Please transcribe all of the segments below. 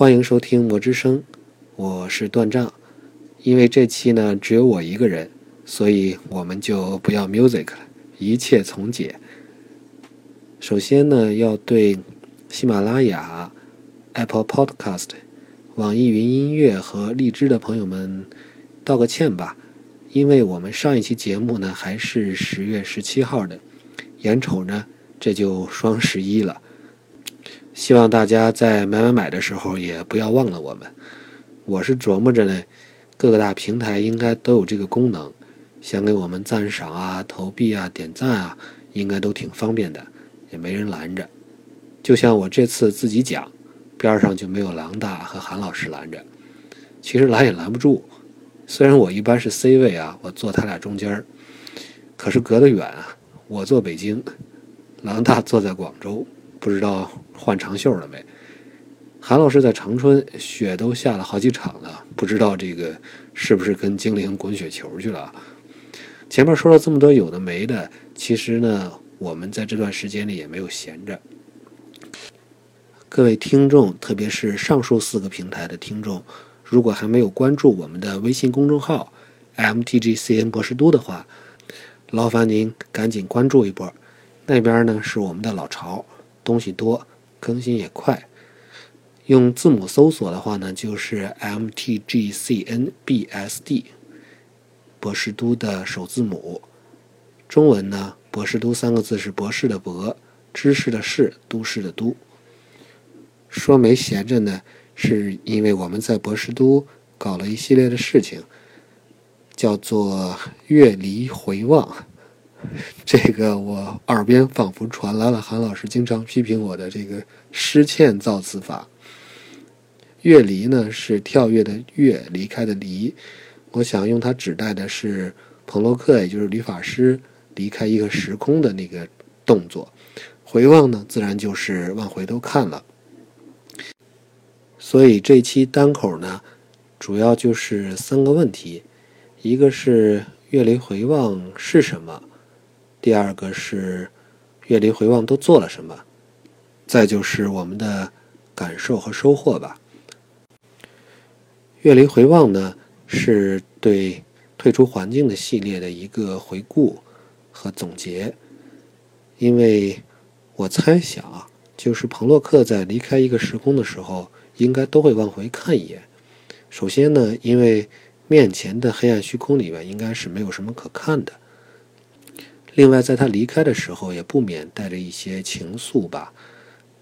欢迎收听《魔之声》，我是断账。因为这期呢只有我一个人，所以我们就不要 music 了，一切从简。首先呢，要对喜马拉雅、Apple Podcast、网易云音乐和荔枝的朋友们道个歉吧，因为我们上一期节目呢还是十月十七号的，眼瞅呢这就双十一了，希望大家在买买买的时候也不要忘了我们。我是琢磨着呢。各个大平台应该都有这个功能，想给我们赞赏啊、投币啊、点赞啊，应该都挺方便的，也没人拦着。就像我这次自己讲，边上就没有狼大和韩老师拦着。其实拦也拦不住，虽然我一般是 C 位啊，我坐他俩中间儿，可是隔得远啊。我坐北京，狼大坐在广州，不知道换长袖了没。韩老师在长春，雪都下了好几场了，不知道这个是不是跟精灵滚雪球去了？前面说了这么多有的没的，其实呢，我们在这段时间里也没有闲着。各位听众，特别是上述四个平台的听众，如果还没有关注我们的微信公众号 “mtgcn 博士都”的话，劳烦您赶紧关注一波。那边呢是我们的老巢，东西多，更新也快。用字母搜索的话呢，就是 mtgcnbsd，博士都的首字母。中文呢，博士都三个字是博士的博，知识的识，都市的都。说没闲着呢，是因为我们在博士都搞了一系列的事情，叫做月离回望。这个我耳边仿佛传来了韩老师经常批评我的这个失欠造词法。月离呢是跳跃的跃，离开的离。我想用它指代的是彭洛克，也就是理发师离开一个时空的那个动作。回望呢，自然就是往回头看了。所以这期单口呢，主要就是三个问题：一个是月离回望是什么；第二个是月离回望都做了什么；再就是我们的感受和收获吧。月离回望呢，是对退出环境的系列的一个回顾和总结。因为我猜想啊，就是彭洛克在离开一个时空的时候，应该都会往回看一眼。首先呢，因为面前的黑暗虚空里面应该是没有什么可看的。另外，在他离开的时候，也不免带着一些情愫吧，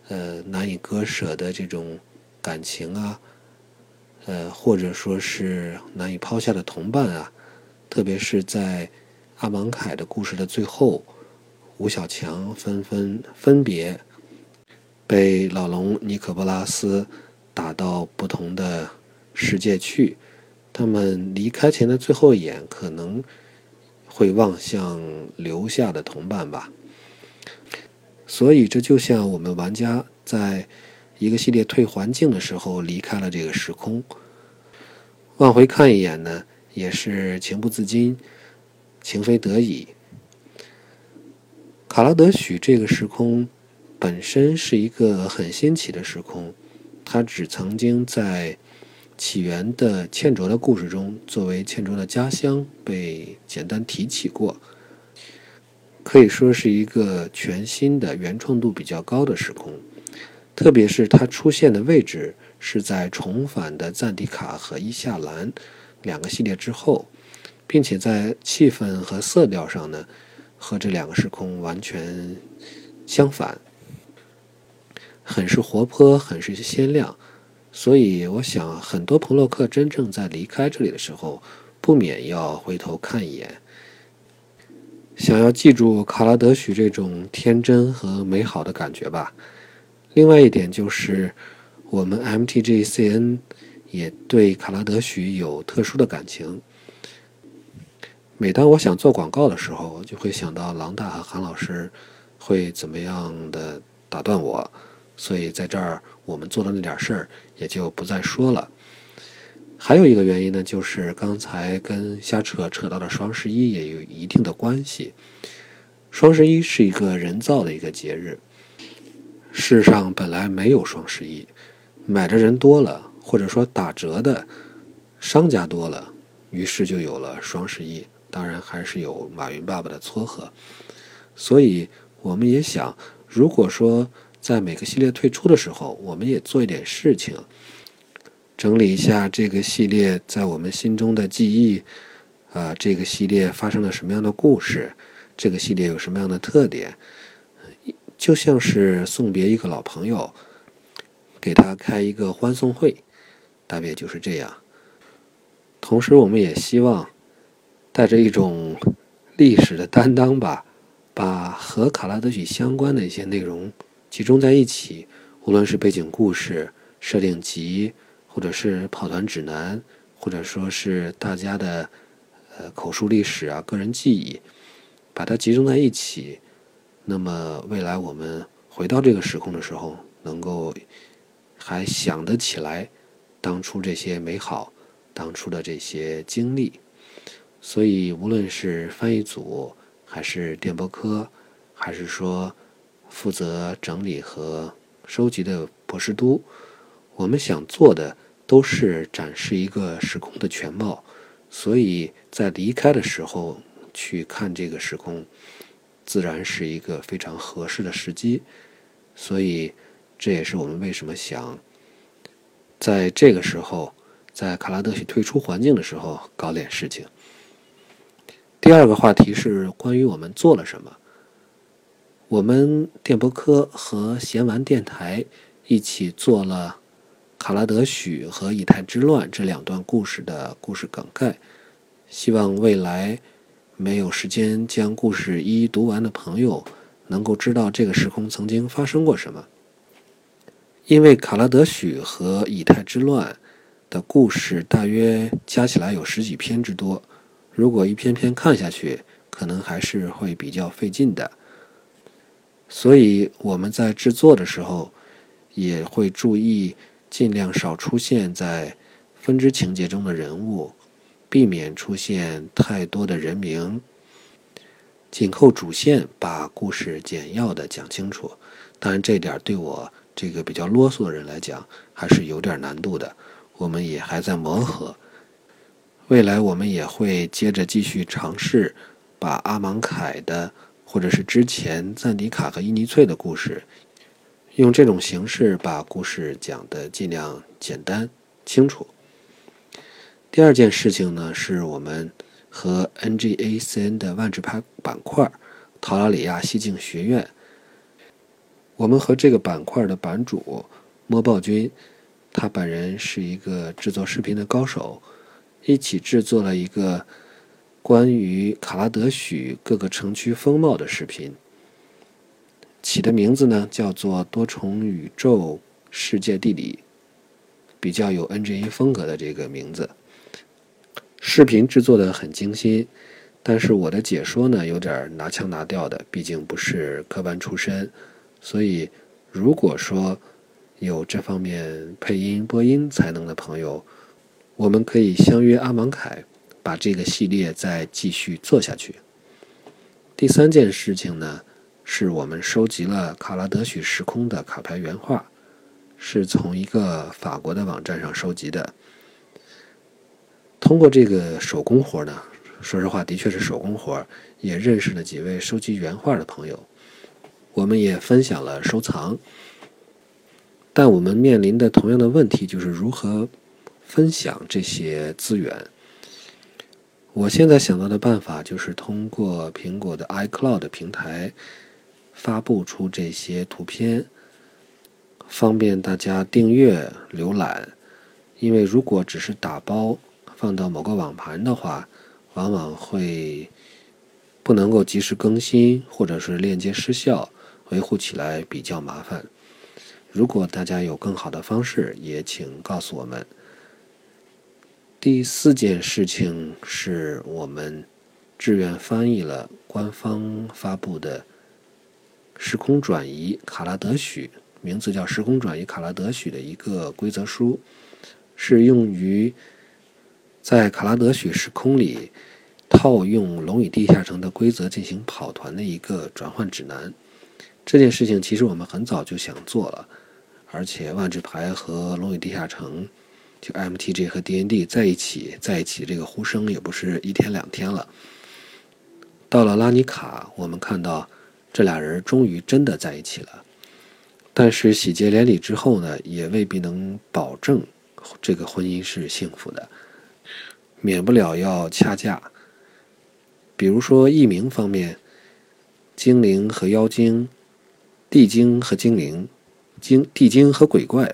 呃，难以割舍的这种感情啊。呃，或者说是难以抛下的同伴啊，特别是在阿芒凯的故事的最后，吴小强纷纷分别被老龙尼可波拉斯打到不同的世界去，他们离开前的最后一眼，可能会望向留下的同伴吧。所以，这就像我们玩家在。一个系列退环境的时候离开了这个时空，往回看一眼呢，也是情不自禁，情非得已。卡拉德许这个时空本身是一个很新奇的时空，它只曾经在起源的茜卓的故事中作为茜卓的家乡被简单提起过，可以说是一个全新的原创度比较高的时空。特别是它出现的位置是在重返的赞迪卡和伊夏兰两个系列之后，并且在气氛和色调上呢，和这两个时空完全相反，很是活泼，很是鲜亮。所以，我想很多朋洛克真正在离开这里的时候，不免要回头看一眼，想要记住卡拉德许这种天真和美好的感觉吧。另外一点就是，我们 MTGCN 也对卡拉德许有特殊的感情。每当我想做广告的时候，就会想到狼大和韩老师会怎么样的打断我，所以在这儿我们做的那点事儿也就不再说了。还有一个原因呢，就是刚才跟瞎扯扯到的双十一也有一定的关系。双十一是一个人造的一个节日。世上本来没有双十一，买的人多了，或者说打折的商家多了，于是就有了双十一。当然还是有马云爸爸的撮合，所以我们也想，如果说在每个系列退出的时候，我们也做一点事情，整理一下这个系列在我们心中的记忆，啊，这个系列发生了什么样的故事，这个系列有什么样的特点，就像是送别一个老朋友，给他开一个欢送会，大约就是这样。同时，我们也希望。带着一种历史的担当吧，把和卡拉德许相关的一些内容集中在一起，无论是背景故事、设定集，或者是跑团指南，或者说是大家的呃口述历史啊、个人记忆，把它集中在一起。那么未来我们回到这个时空的时候，能够还想得起来当初这些美好，当初的这些经历。所以，无论是翻译组，还是电波科，还是说负责整理和收集的博士都，我们想做的都是展示一个时空的全貌。所以在离开的时候去看这个时空，自然是一个非常合适的时机。所以，这也是我们为什么想在这个时候，在卡拉德许退出环境的时候搞点事情。第二个话题是关于我们做了什么。我们电波科和闲玩电台一起做了卡拉德许和以太之乱这两段故事的故事梗概，希望未来没有时间将故事一一读完的朋友能够知道这个时空曾经发生过什么。因为卡拉德许和以太之乱的故事大约加起来有十几篇之多。如果一篇篇看下去，可能还是会比较费劲的。所以我们在制作的时候，也会注意尽量少出现在分支情节中的人物，避免出现太多的人名，紧扣主线，把故事简要的讲清楚。当然，这点对我这个比较啰嗦的人来讲，还是有点难度的。我们也还在磨合。未来我们也会接着继续尝试，把阿芒凯的，或者是之前赞迪卡和伊尼翠的故事，用这种形式把故事讲得尽量简单清楚。第二件事情呢，是我们和 NGACN 的万智牌板块——陶拉里亚西境学院，我们和这个板块的版主摸暴君，他本人是一个制作视频的高手。一起制作了一个关于卡拉德许各个城区风貌的视频，起的名字呢叫做“多重宇宙世界地理”，比较有 NGA 风格的这个名字。视频制作的很精心，但是我的解说呢有点拿腔拿调的，毕竟不是科班出身，所以如果说有这方面配音播音才能的朋友。我们可以相约阿芒凯，把这个系列再继续做下去。第三件事情呢，是我们收集了卡拉德许时空的卡牌原画，是从一个法国的网站上收集的。通过这个手工活呢，说实话，的确是手工活，也认识了几位收集原画的朋友。我们也分享了收藏，但我们面临的同样的问题就是如何。分享这些资源，我现在想到的办法就是通过苹果的 iCloud 平台发布出这些图片，方便大家订阅浏览。因为如果只是打包放到某个网盘的话，往往会不能够及时更新，或者是链接失效，维护起来比较麻烦。如果大家有更好的方式，也请告诉我们。第四件事情是我们志愿翻译了官方发布的《时空转移卡拉德许》，名字叫《时空转移卡拉德许》的一个规则书，是用于在卡拉德许时空里套用龙与地下城的规则进行跑团的一个转换指南。这件事情其实我们很早就想做了，而且万智牌和龙与地下城，就 MTG 和 DND 在一起，在一起这个呼声也不是一天两天了。到了拉尼卡，我们看到这俩人终于真的在一起了。但是喜结连理之后呢，也未必能保证这个婚姻是幸福的，免不了要掐架。比如说译名方面，精灵和妖精，地精和精灵。精地精和鬼怪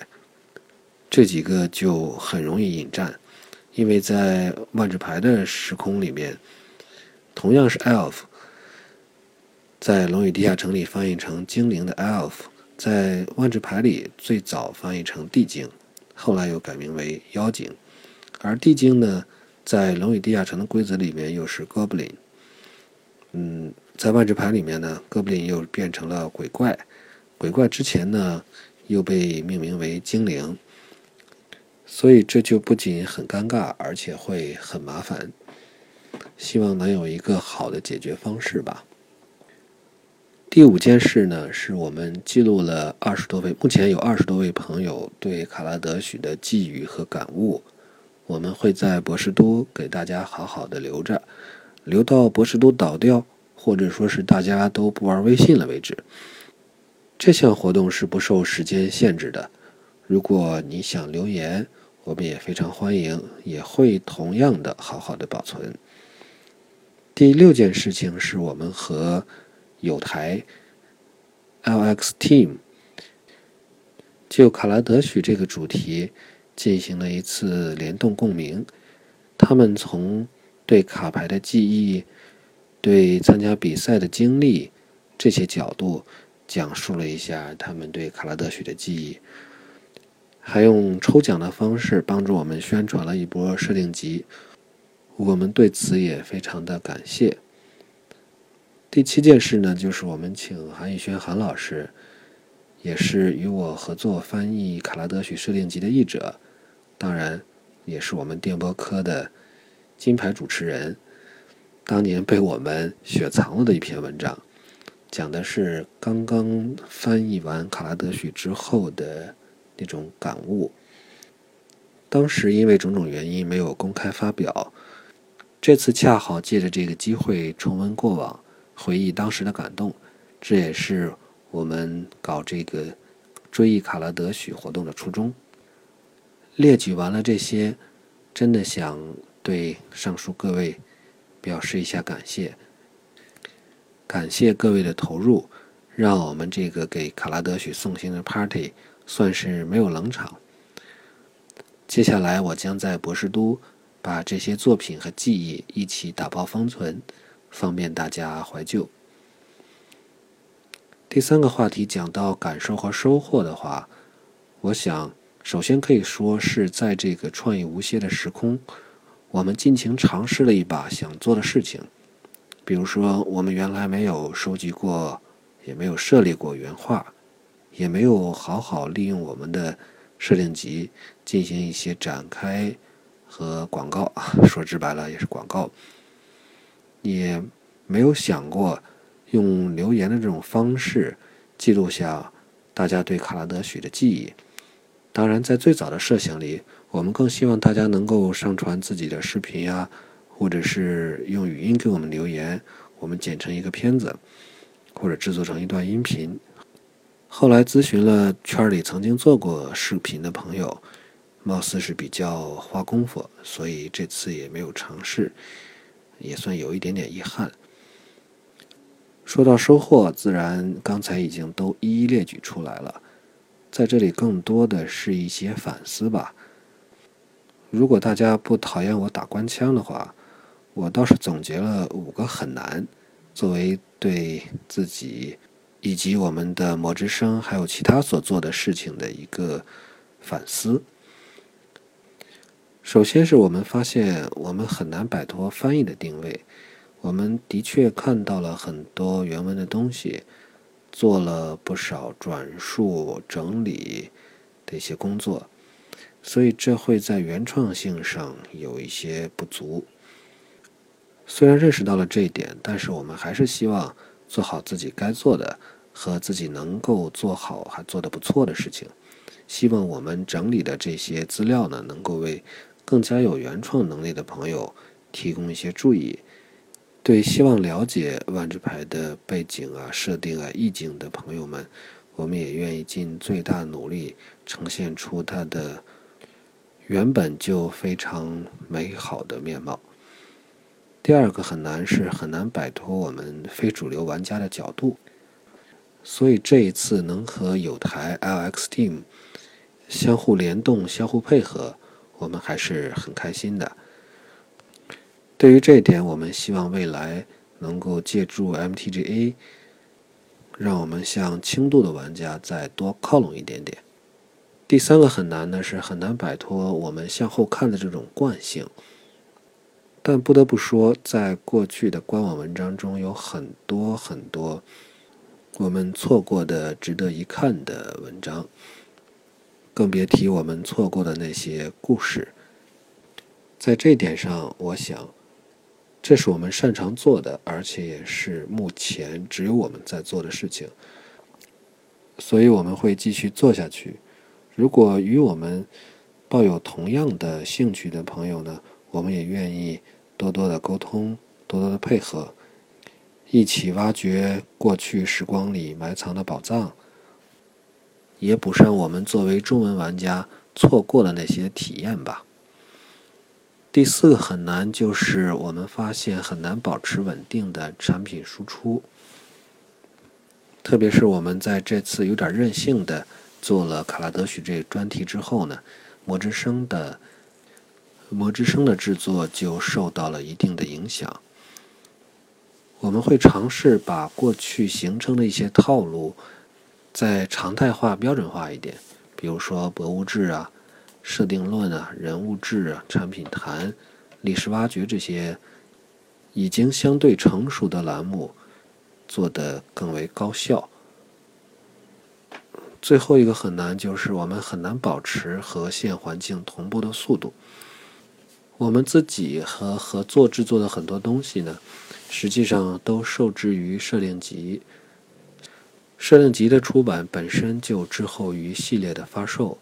这几个就很容易引战，因为在万智牌的时空里面，同样是 elf，在《龙与地下城》里翻译成精灵的 elf，在万智牌里最早翻译成地精，后来又改名为妖精，而地精呢，在《龙与地下城》的规则里面又是 goblin，嗯，在万智牌里面呢，goblin 又变成了鬼怪。鬼怪之前呢，又被命名为精灵，所以这就不仅很尴尬，而且会很麻烦。希望能有一个好的解决方式吧。第五件事呢，是我们记录了二十多位，目前有二十多位朋友对卡拉德许的寄语和感悟，我们会在博士都给大家好好的留着，留到博士都倒掉，或者说是大家都不玩微信了为止。这项活动是不受时间限制的。如果你想留言，我们也非常欢迎，也会同样的好好的保存。第六件事情是我们和有台 LX Team 就卡拉德许这个主题进行了一次联动共鸣。他们从对卡牌的记忆、对参加比赛的经历这些角度。讲述了一下他们对卡拉德许的记忆，还用抽奖的方式帮助我们宣传了一波设定集，我们对此也非常的感谢。第七件事呢，就是我们请韩宇轩韩老师，也是与我合作翻译卡拉德许设定集的译者，当然也是我们电波科的金牌主持人，当年被我们雪藏了的一篇文章。讲的是刚刚翻译完卡拉德许之后的那种感悟。当时因为种种原因没有公开发表，这次恰好借着这个机会重温过往，回忆当时的感动。这也是我们搞这个追忆卡拉德许活动的初衷。列举完了这些，真的想对上述各位表示一下感谢。感谢各位的投入，让我们这个给卡拉德许送行的 party 算是没有冷场。接下来，我将在博士都把这些作品和记忆一起打包封存，方便大家怀旧。第三个话题讲到感受和收获的话，我想首先可以说是在这个创意无歇的时空，我们尽情尝试了一把想做的事情。比如说，我们原来没有收集过，也没有设立过原画，也没有好好利用我们的设定集进行一些展开和广告啊，说直白了也是广告，也没有想过用留言的这种方式记录下大家对卡拉德许的记忆。当然，在最早的设想里，我们更希望大家能够上传自己的视频呀。或者是用语音给我们留言，我们剪成一个片子，或者制作成一段音频。后来咨询了圈里曾经做过视频的朋友，貌似是比较花功夫，所以这次也没有尝试，也算有一点点遗憾。说到收获，自然刚才已经都一一列举出来了，在这里更多的是一些反思吧。如果大家不讨厌我打官腔的话。我倒是总结了五个很难，作为对自己以及我们的魔之声还有其他所做的事情的一个反思。首先是我们发现我们很难摆脱翻译的定位，我们的确看到了很多原文的东西，做了不少转述整理的一些工作，所以这会在原创性上有一些不足。虽然认识到了这一点，但是我们还是希望做好自己该做的和自己能够做好还做得不错的事情。希望我们整理的这些资料呢，能够为更加有原创能力的朋友提供一些注意。对希望了解万智牌的背景啊、设定啊、意境的朋友们，我们也愿意尽最大努力呈现出它的原本就非常美好的面貌。第二个很难是很难摆脱我们非主流玩家的角度，所以这一次能和有台 LX Team 相互联动、相互配合，我们还是很开心的。对于这一点，我们希望未来能够借助 MTGA，让我们向轻度的玩家再多靠拢一点点。第三个很难呢，是很难摆脱我们向后看的这种惯性。但不得不说，在过去的官网文章中有很多很多我们错过的值得一看的文章，更别提我们错过的那些故事。在这点上，我想，这是我们擅长做的，而且也是目前只有我们在做的事情，所以我们会继续做下去。如果与我们抱有同样的兴趣的朋友呢，我们也愿意。多多的沟通，多多的配合，一起挖掘过去时光里埋藏的宝藏，也补上我们作为中文玩家错过的那些体验吧。第四个很难，就是我们发现很难保持稳定的产品输出，特别是我们在这次有点任性的做了卡拉德许这个专题之后呢，魔之声的。魔之声的制作就受到了一定的影响。我们会尝试把过去形成的一些套路再常态化、标准化一点，比如说博物志啊、设定论啊、人物志啊、产品谈、历史挖掘这些已经相对成熟的栏目做得更为高效。最后一个很难，就是我们很难保持和现环境同步的速度。我们自己和合作制作的很多东西呢，实际上都受制于设定集。设定集的出版本身就滞后于系列的发售，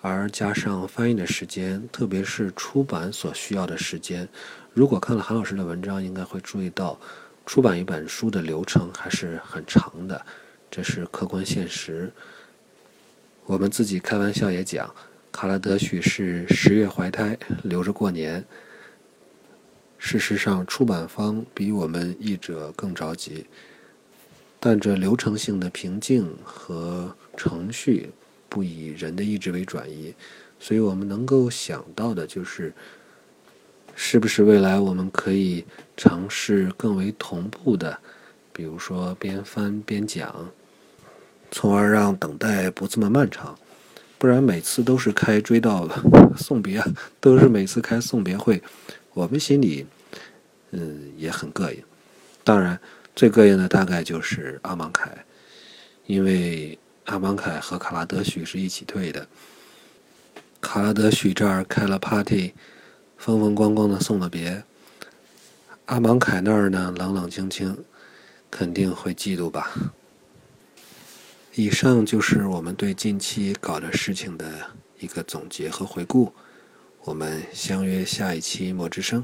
而加上翻译的时间，特别是出版所需要的时间，如果看了韩老师的文章，应该会注意到，出版一本书的流程还是很长的，这是客观现实。我们自己开玩笑也讲。卡拉德许是十月怀胎，留着过年。事实上，出版方比我们译者更着急，但这流程性的瓶颈和程序不以人的意志为转移，所以我们能够想到的就是，是不是未来我们可以尝试更为同步的，比如说边翻边讲，从而让等待不这么漫长。不然每次都是开追悼 送别，都是每次开送别会，我们心里嗯也很膈应。当然，最膈应的大概就是阿芒凯，因为阿芒凯和卡拉德许是一起退的。卡拉德许这儿开了 party，风风光光的送了别，阿芒凯那儿呢冷冷清清，肯定会嫉妒吧。以上就是我们对近期搞的事情的一个总结和回顾。我们相约下一期《墨之声》。